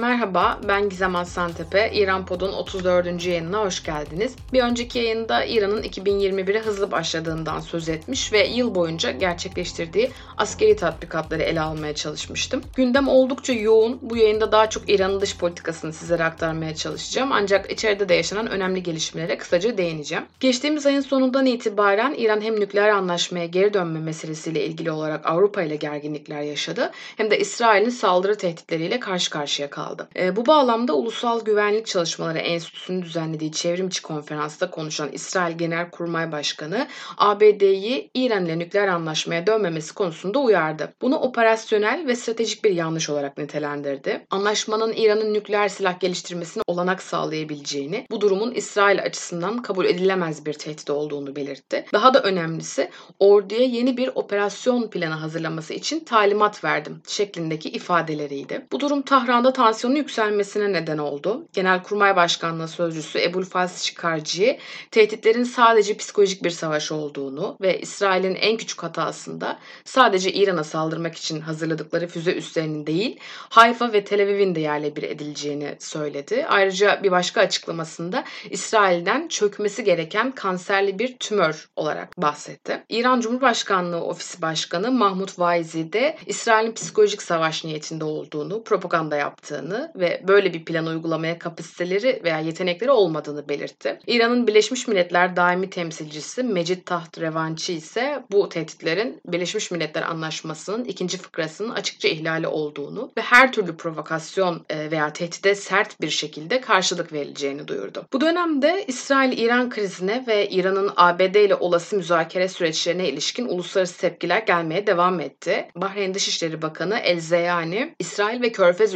Merhaba, ben Gizem Aslantepe. İran Pod'un 34. yayınına hoş geldiniz. Bir önceki yayında İran'ın 2021'e hızlı başladığından söz etmiş ve yıl boyunca gerçekleştirdiği askeri tatbikatları ele almaya çalışmıştım. Gündem oldukça yoğun. Bu yayında daha çok İran'ın dış politikasını sizlere aktarmaya çalışacağım. Ancak içeride de yaşanan önemli gelişmelere kısaca değineceğim. Geçtiğimiz ayın sonundan itibaren İran hem nükleer anlaşmaya geri dönme meselesiyle ilgili olarak Avrupa ile gerginlikler yaşadı hem de İsrail'in saldırı tehditleriyle karşı karşıya kaldı aldı. E, bu bağlamda Ulusal Güvenlik Çalışmaları Enstitüsü'nün düzenlediği çevrimçi konferansta konuşan İsrail Genelkurmay Başkanı ABD'yi İran ile nükleer anlaşmaya dönmemesi konusunda uyardı. Bunu operasyonel ve stratejik bir yanlış olarak nitelendirdi. Anlaşmanın İran'ın nükleer silah geliştirmesine olanak sağlayabileceğini, bu durumun İsrail açısından kabul edilemez bir tehdit olduğunu belirtti. Daha da önemlisi orduya yeni bir operasyon planı hazırlaması için talimat verdim şeklindeki ifadeleriydi. Bu durum Tahran'da tansiyon enflasyonun yükselmesine neden oldu. Genelkurmay Başkanlığı Sözcüsü Ebul Faz Şikarci, tehditlerin sadece psikolojik bir savaş olduğunu ve İsrail'in en küçük hatasında sadece İran'a saldırmak için hazırladıkları füze üslerinin değil, Hayfa ve Tel Aviv'in de yerle bir edileceğini söyledi. Ayrıca bir başka açıklamasında İsrail'den çökmesi gereken kanserli bir tümör olarak bahsetti. İran Cumhurbaşkanlığı Ofisi Başkanı Mahmut Vaizi de İsrail'in psikolojik savaş niyetinde olduğunu, propaganda yaptığını, olmadığını ve böyle bir plan uygulamaya kapasiteleri veya yetenekleri olmadığını belirtti. İran'ın Birleşmiş Milletler daimi temsilcisi Mecid Taht Revanchi ise bu tehditlerin Birleşmiş Milletler Anlaşması'nın ikinci fıkrasının açıkça ihlali olduğunu ve her türlü provokasyon e, veya tehdide sert bir şekilde karşılık verileceğini duyurdu. Bu dönemde İsrail-İran krizine ve İran'ın ABD ile olası müzakere süreçlerine ilişkin uluslararası tepkiler gelmeye devam etti. Bahreyn Dışişleri Bakanı El Zeyani, İsrail ve Körfez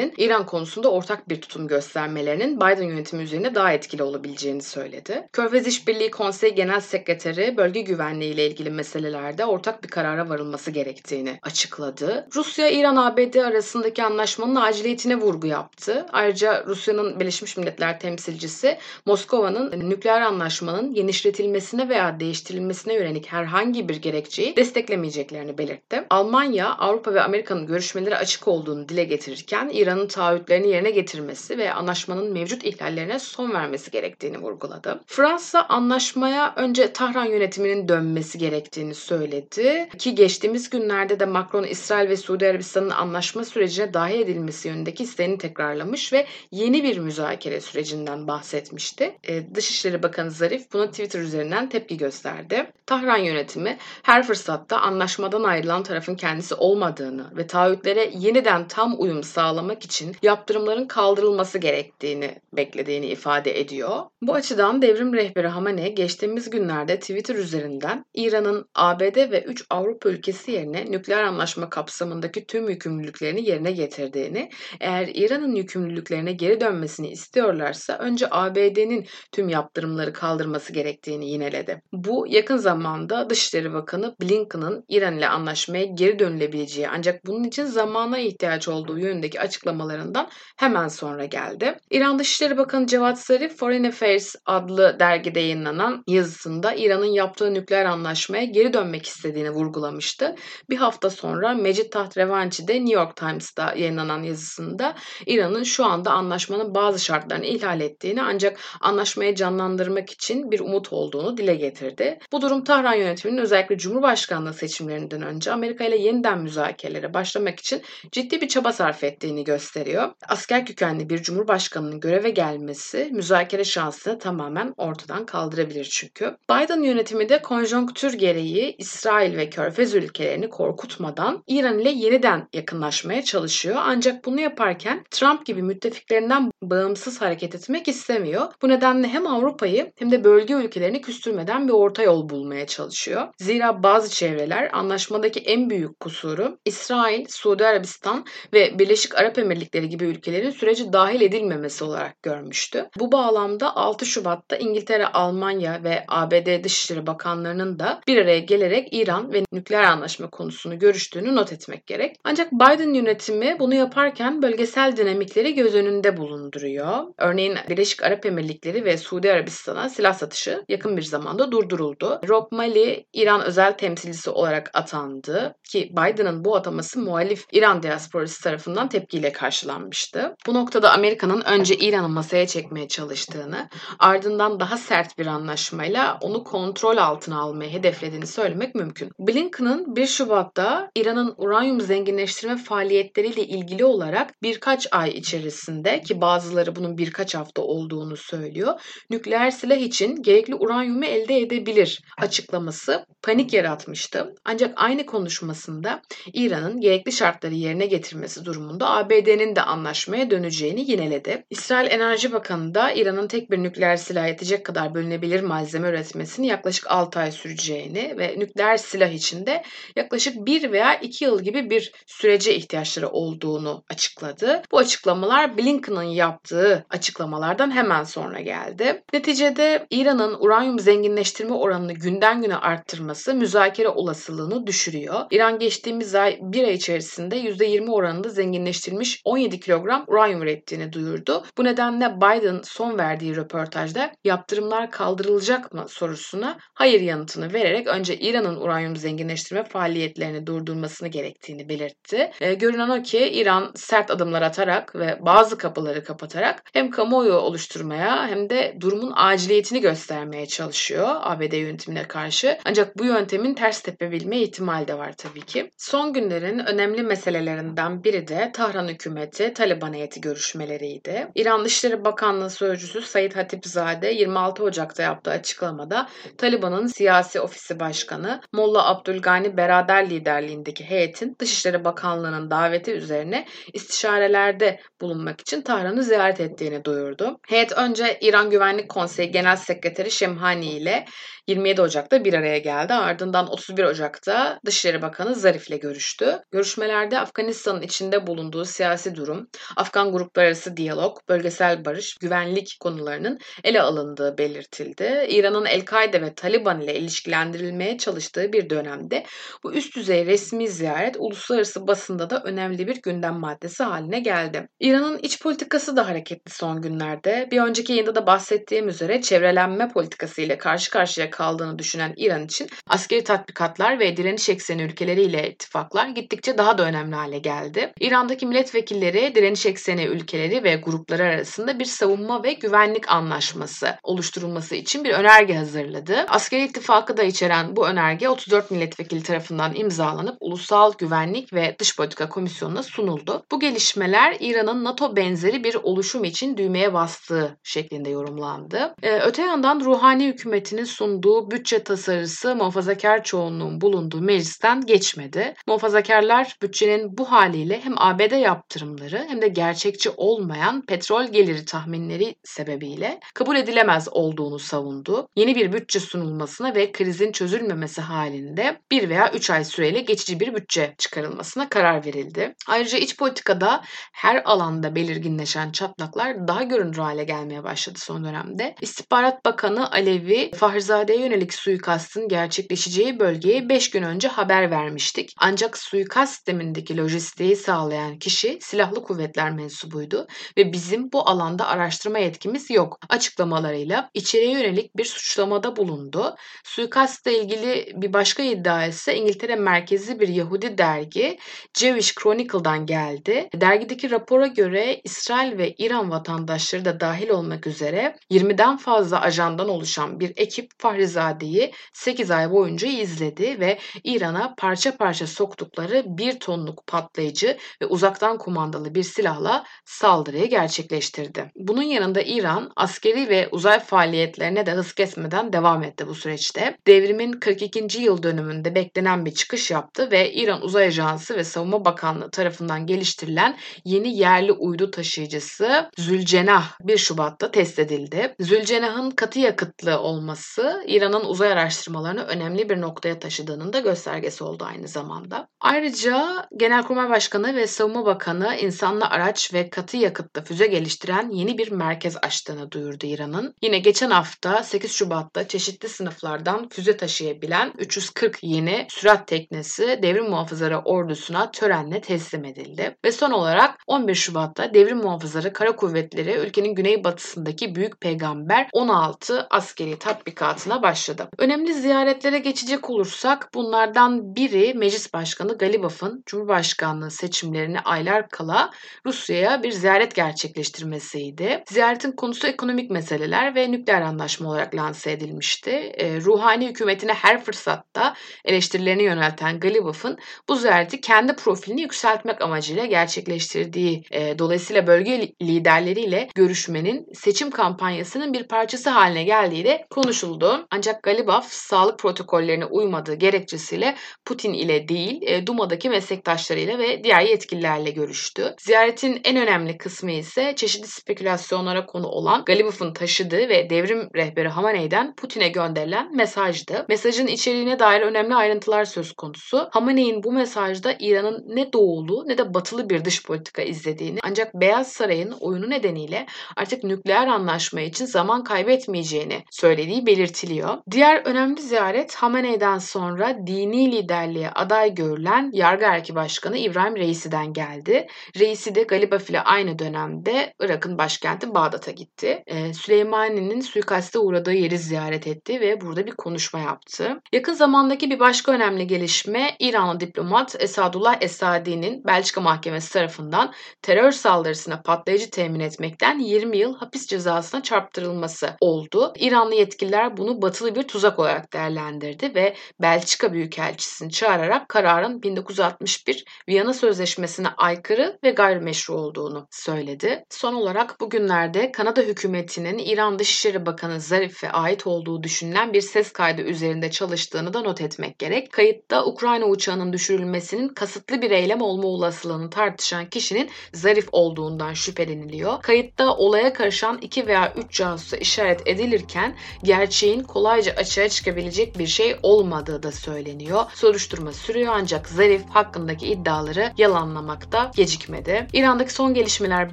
ülkelerinin İran konusunda ortak bir tutum göstermelerinin Biden yönetimi üzerinde daha etkili olabileceğini söyledi. Körfez İşbirliği Konseyi Genel Sekreteri bölge güvenliği ile ilgili meselelerde ortak bir karara varılması gerektiğini açıkladı. Rusya İran ABD arasındaki anlaşmanın aciliyetine vurgu yaptı. Ayrıca Rusya'nın Birleşmiş Milletler temsilcisi Moskova'nın nükleer anlaşmanın genişletilmesine veya değiştirilmesine yönelik herhangi bir gerekçeyi desteklemeyeceklerini belirtti. Almanya, Avrupa ve Amerika'nın görüşmeleri açık olduğunu dile getirirken İran'ın İran'ın taahhütlerini yerine getirmesi ve anlaşmanın mevcut ihlallerine son vermesi gerektiğini vurguladı. Fransa anlaşmaya önce Tahran yönetiminin dönmesi gerektiğini söyledi ki geçtiğimiz günlerde de Macron İsrail ve Suudi Arabistan'ın anlaşma sürecine dahil edilmesi yönündeki isteğini tekrarlamış ve yeni bir müzakere sürecinden bahsetmişti. E, Dışişleri Bakanı Zarif buna Twitter üzerinden tepki gösterdi. Tahran yönetimi her fırsatta anlaşmadan ayrılan tarafın kendisi olmadığını ve taahhütlere yeniden tam uyum sağlamak için için yaptırımların kaldırılması gerektiğini beklediğini ifade ediyor. Bu açıdan devrim rehberi Hamane geçtiğimiz günlerde Twitter üzerinden İran'ın ABD ve 3 Avrupa ülkesi yerine nükleer anlaşma kapsamındaki tüm yükümlülüklerini yerine getirdiğini, eğer İran'ın yükümlülüklerine geri dönmesini istiyorlarsa önce ABD'nin tüm yaptırımları kaldırması gerektiğini yineledi. Bu yakın zamanda Dışişleri Bakanı Blinken'ın İran ile anlaşmaya geri dönülebileceği ancak bunun için zamana ihtiyaç olduğu yönündeki açıklama açıklamalarından hemen sonra geldi. İran Dışişleri Bakanı Cevat Zarif Foreign Affairs adlı dergide yayınlanan yazısında İran'ın yaptığı nükleer anlaşmaya geri dönmek istediğini vurgulamıştı. Bir hafta sonra Mecid Taht Revanchi de New York Times'ta yayınlanan yazısında İran'ın şu anda anlaşmanın bazı şartlarını ihlal ettiğini ancak anlaşmayı canlandırmak için bir umut olduğunu dile getirdi. Bu durum Tahran yönetiminin özellikle Cumhurbaşkanlığı seçimlerinden önce Amerika ile yeniden müzakerelere başlamak için ciddi bir çaba sarf ettiğini gösteriyor gösteriyor. Asker kökenli bir cumhurbaşkanının göreve gelmesi müzakere şansını tamamen ortadan kaldırabilir çünkü. Biden yönetimi de konjonktür gereği İsrail ve Körfez ülkelerini korkutmadan İran ile yeniden yakınlaşmaya çalışıyor. Ancak bunu yaparken Trump gibi müttefiklerinden bağımsız hareket etmek istemiyor. Bu nedenle hem Avrupa'yı hem de bölge ülkelerini küstürmeden bir orta yol bulmaya çalışıyor. Zira bazı çevreler anlaşmadaki en büyük kusuru İsrail, Suudi Arabistan ve Birleşik Arap Emirlikleri Emirlikleri gibi ülkelerin süreci dahil edilmemesi olarak görmüştü. Bu bağlamda 6 Şubat'ta İngiltere, Almanya ve ABD Dışişleri Bakanlarının da bir araya gelerek İran ve nükleer anlaşma konusunu görüştüğünü not etmek gerek. Ancak Biden yönetimi bunu yaparken bölgesel dinamikleri göz önünde bulunduruyor. Örneğin Birleşik Arap Emirlikleri ve Suudi Arabistan'a silah satışı yakın bir zamanda durduruldu. Rob Mali İran özel temsilcisi olarak atandı ki Biden'ın bu ataması muhalif İran diasporası tarafından tepkiyle karşılanmıştı. Bu noktada Amerika'nın önce İran'ı masaya çekmeye çalıştığını, ardından daha sert bir anlaşmayla onu kontrol altına almayı hedeflediğini söylemek mümkün. Blinken'ın 1 Şubat'ta İran'ın uranyum zenginleştirme faaliyetleriyle ilgili olarak birkaç ay içerisinde ki bazıları bunun birkaç hafta olduğunu söylüyor, nükleer silah için gerekli uranyumu elde edebilir açıklaması panik yaratmıştı. Ancak aynı konuşmasında İran'ın gerekli şartları yerine getirmesi durumunda ABD'nin de anlaşmaya döneceğini yineledi. İsrail Enerji Bakanı da İran'ın tek bir nükleer silah yetecek kadar bölünebilir malzeme üretmesini yaklaşık 6 ay süreceğini ve nükleer silah için de yaklaşık 1 veya 2 yıl gibi bir sürece ihtiyaçları olduğunu açıkladı. Bu açıklamalar Blinken'ın yaptığı açıklamalardan hemen sonra geldi. Neticede İran'ın uranyum zenginleştirme oranını günden güne arttırması müzakere olasılığını düşürüyor. İran geçtiğimiz ay bir ay içerisinde %20 oranında zenginleştirilmiş 17 kilogram uranyum ürettiğini duyurdu. Bu nedenle Biden son verdiği röportajda yaptırımlar kaldırılacak mı sorusuna hayır yanıtını vererek önce İran'ın uranyum zenginleştirme faaliyetlerini durdurmasını gerektiğini belirtti. E, görünen o ki İran sert adımlar atarak ve bazı kapıları kapatarak hem kamuoyu oluşturmaya hem de durumun aciliyetini göstermeye çalışıyor ABD yönetimine karşı. Ancak bu yöntemin ters tepebilme ihtimali de var tabii ki. Son günlerin önemli meselelerinden biri de Tahran hükümeti Taliban heyeti görüşmeleriydi. İran Dışişleri Bakanlığı Sözcüsü Said Hatipzade 26 Ocak'ta yaptığı açıklamada Taliban'ın siyasi ofisi başkanı Molla Abdülgani Berader liderliğindeki heyetin Dışişleri Bakanlığı'nın daveti üzerine istişarelerde bulunmak için Tahran'ı ziyaret ettiğini duyurdu. Heyet önce İran Güvenlik Konseyi Genel Sekreteri Şemhani ile 27 Ocak'ta bir araya geldi. Ardından 31 Ocak'ta Dışişleri Bakanı Zarif ile görüştü. Görüşmelerde Afganistan'ın içinde bulunduğu siyasi durum, Afgan gruplar arası diyalog, bölgesel barış, güvenlik konularının ele alındığı belirtildi. İran'ın El-Kaide ve Taliban ile ilişkilendirilmeye çalıştığı bir dönemde bu üst düzey resmi ziyaret uluslararası basında da önemli bir gündem maddesi haline geldi. İran'ın iç politikası da hareketli son günlerde. Bir önceki yayında da bahsettiğim üzere çevrelenme politikası ile karşı karşıya kaldığını düşünen İran için askeri tatbikatlar ve direniş ekseni ülkeleriyle ittifaklar gittikçe daha da önemli hale geldi. İran'daki milletvekilleri direniş ekseni ülkeleri ve grupları arasında bir savunma ve güvenlik anlaşması oluşturulması için bir önerge hazırladı. Askeri ittifakı da içeren bu önerge 34 milletvekili tarafından imzalanıp Ulusal Güvenlik ve Dış Politika Komisyonu'na sunuldu. Bu gelişmeler İran'ın NATO benzeri bir oluşum için düğmeye bastığı şeklinde yorumlandı. Ee, öte yandan Ruhani hükümetinin sunduğu bütçe tasarısı muhafazakar çoğunluğun bulunduğu meclisten geçmedi. Muhafazakarlar bütçenin bu haliyle hem ABD yaptırımları hem de gerçekçi olmayan petrol geliri tahminleri sebebiyle kabul edilemez olduğunu savundu. Yeni bir bütçe sunulmasına ve krizin çözülmemesi halinde bir veya üç ay süreyle geçici bir bütçe çıkarılmasına karar verildi. Ayrıca iç politikada her alanda belirginleşen çatlaklar daha görünür hale gelmeye başladı son dönemde. İstihbarat Bakanı Alevi Fahrizade'ye yönelik suikastın gerçekleşeceği bölgeye 5 gün önce haber vermiştik. Ancak suikast sistemindeki lojistiği sağlayan kişi silahlı kuvvetler mensubuydu ve bizim bu alanda araştırma yetkimiz yok açıklamalarıyla içeriye yönelik bir suçlamada bulundu. Suikastla ilgili bir başka iddia ise İngiltere merkezli bir Yahudi dergi Jewish Chronicle'dan geldi. Dergideki rapora göre İsrail ve İran vatandaşları da dahil olmak üzere 20'den fazla ajandan oluşan bir ekip Fahrizade'yi 8 ay boyunca izledi ve İran'a parça parça soktukları bir tonluk patlayıcı ve uzaktan kumandalı bir silahla saldırıyı gerçekleştirdi. Bunun yanında İran askeri ve uzay faaliyetlerine de hız kesmeden devam etti bu süreçte. Devrimin 42. yıl dönümünde beklenen bir çıkış yaptı ve İran Uzay Ajansı ve Savunma Bakanlığı tarafından geliştirilen yeni yerli uydu taşıyıcısı Zülcenah 1 Şubat'ta test edildi. Zülcenah'ın katı yakıtlı olması İran'ın uzay araştırmalarını önemli bir noktaya taşıdığının da göstergesi oldu aynı zamanda. Ayrıca Genelkurmay Başkanı ve Savunma Bakanı insanlı araç ve katı yakıtlı füze geliştiren yeni bir merkez açtığını duyurdu İran'ın. Yine geçen hafta 8 Şubat'ta çeşitli sınıflardan füze taşıyabilen 340 yeni sürat teknesi devrim muhafızları ordusuna törenle teslim edildi. Ve son olarak 11 Şubat'ta devrim muhafızları kara kuvvetleri ülkenin güneybatısındaki büyük peygamber 16 askeri tatbikatına başladı. Önemli ziyaretlere geçecek olursak bunlardan biri Meclis Başkanı Galibaf'ın Cumhurbaşkanlığı seçimlerini aylar aylar kala Rusya'ya bir ziyaret gerçekleştirmesiydi. Ziyaretin konusu ekonomik meseleler ve nükleer anlaşma olarak lanse edilmişti. E, ruhani hükümetine her fırsatta eleştirilerini yönelten Galibov'un bu ziyareti kendi profilini yükseltmek amacıyla gerçekleştirdiği e, dolayısıyla bölge liderleriyle görüşmenin seçim kampanyasının bir parçası haline geldiği de konuşuldu. Ancak Galibov sağlık protokollerine uymadığı gerekçesiyle Putin ile değil e, Duma'daki meslektaşlarıyla ve diğer yetkililerle görüştü. Ziyaretin en önemli kısmı ise çeşitli spekülasyonlara konu olan Galibov'un taşıdığı ve devrim rehberi Hamaney'den Putin'e gönderilen mesajdı. Mesajın içeriğine dair önemli ayrıntılar söz konusu. Hamaney'in bu mesajda İran'ın ne doğulu ne de batılı bir dış politika izlediğini ancak Beyaz Saray'ın oyunu nedeniyle artık nükleer anlaşma için zaman kaybetmeyeceğini söylediği belirtiliyor. Diğer önemli ziyaret Hamaney'den sonra dini liderliğe aday görülen yargı erki başkanı İbrahim Reisi'den geldi. Reisi de Galibaf ile aynı dönemde Irak'ın başkenti Bağdat'a gitti. Ee, Süleymani'nin suikaste uğradığı yeri ziyaret etti ve burada bir konuşma yaptı. Yakın zamandaki bir başka önemli gelişme İranlı diplomat Esadullah Esadi'nin Belçika Mahkemesi tarafından terör saldırısına patlayıcı temin etmekten 20 yıl hapis cezasına çarptırılması oldu. İranlı yetkililer bunu batılı bir tuzak olarak değerlendirdi ve Belçika Büyükelçisini çağırarak kararın 1961 Viyana Sözleşmesi'ne aykırı ve gayrimeşru olduğunu söyledi. Son olarak bugünlerde Kanada hükümetinin İran Dışişleri Bakanı Zarif'e ait olduğu düşünülen bir ses kaydı üzerinde çalıştığını da not etmek gerek. Kayıtta Ukrayna uçağının düşürülmesinin kasıtlı bir eylem olma olasılığını tartışan kişinin Zarif olduğundan şüpheleniliyor. Kayıtta olaya karışan 2 veya 3 casusa işaret edilirken gerçeğin kolayca açığa çıkabilecek bir şey olmadığı da söyleniyor. Soruşturma sürüyor ancak Zarif hakkındaki iddiaları yalanlamakta gecikmedi. İran'daki son gelişmeler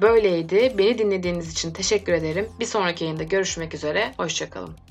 böyleydi. Beni dinlediğiniz için teşekkür ederim. Bir sonraki yayında görüşmek üzere. Hoşçakalın.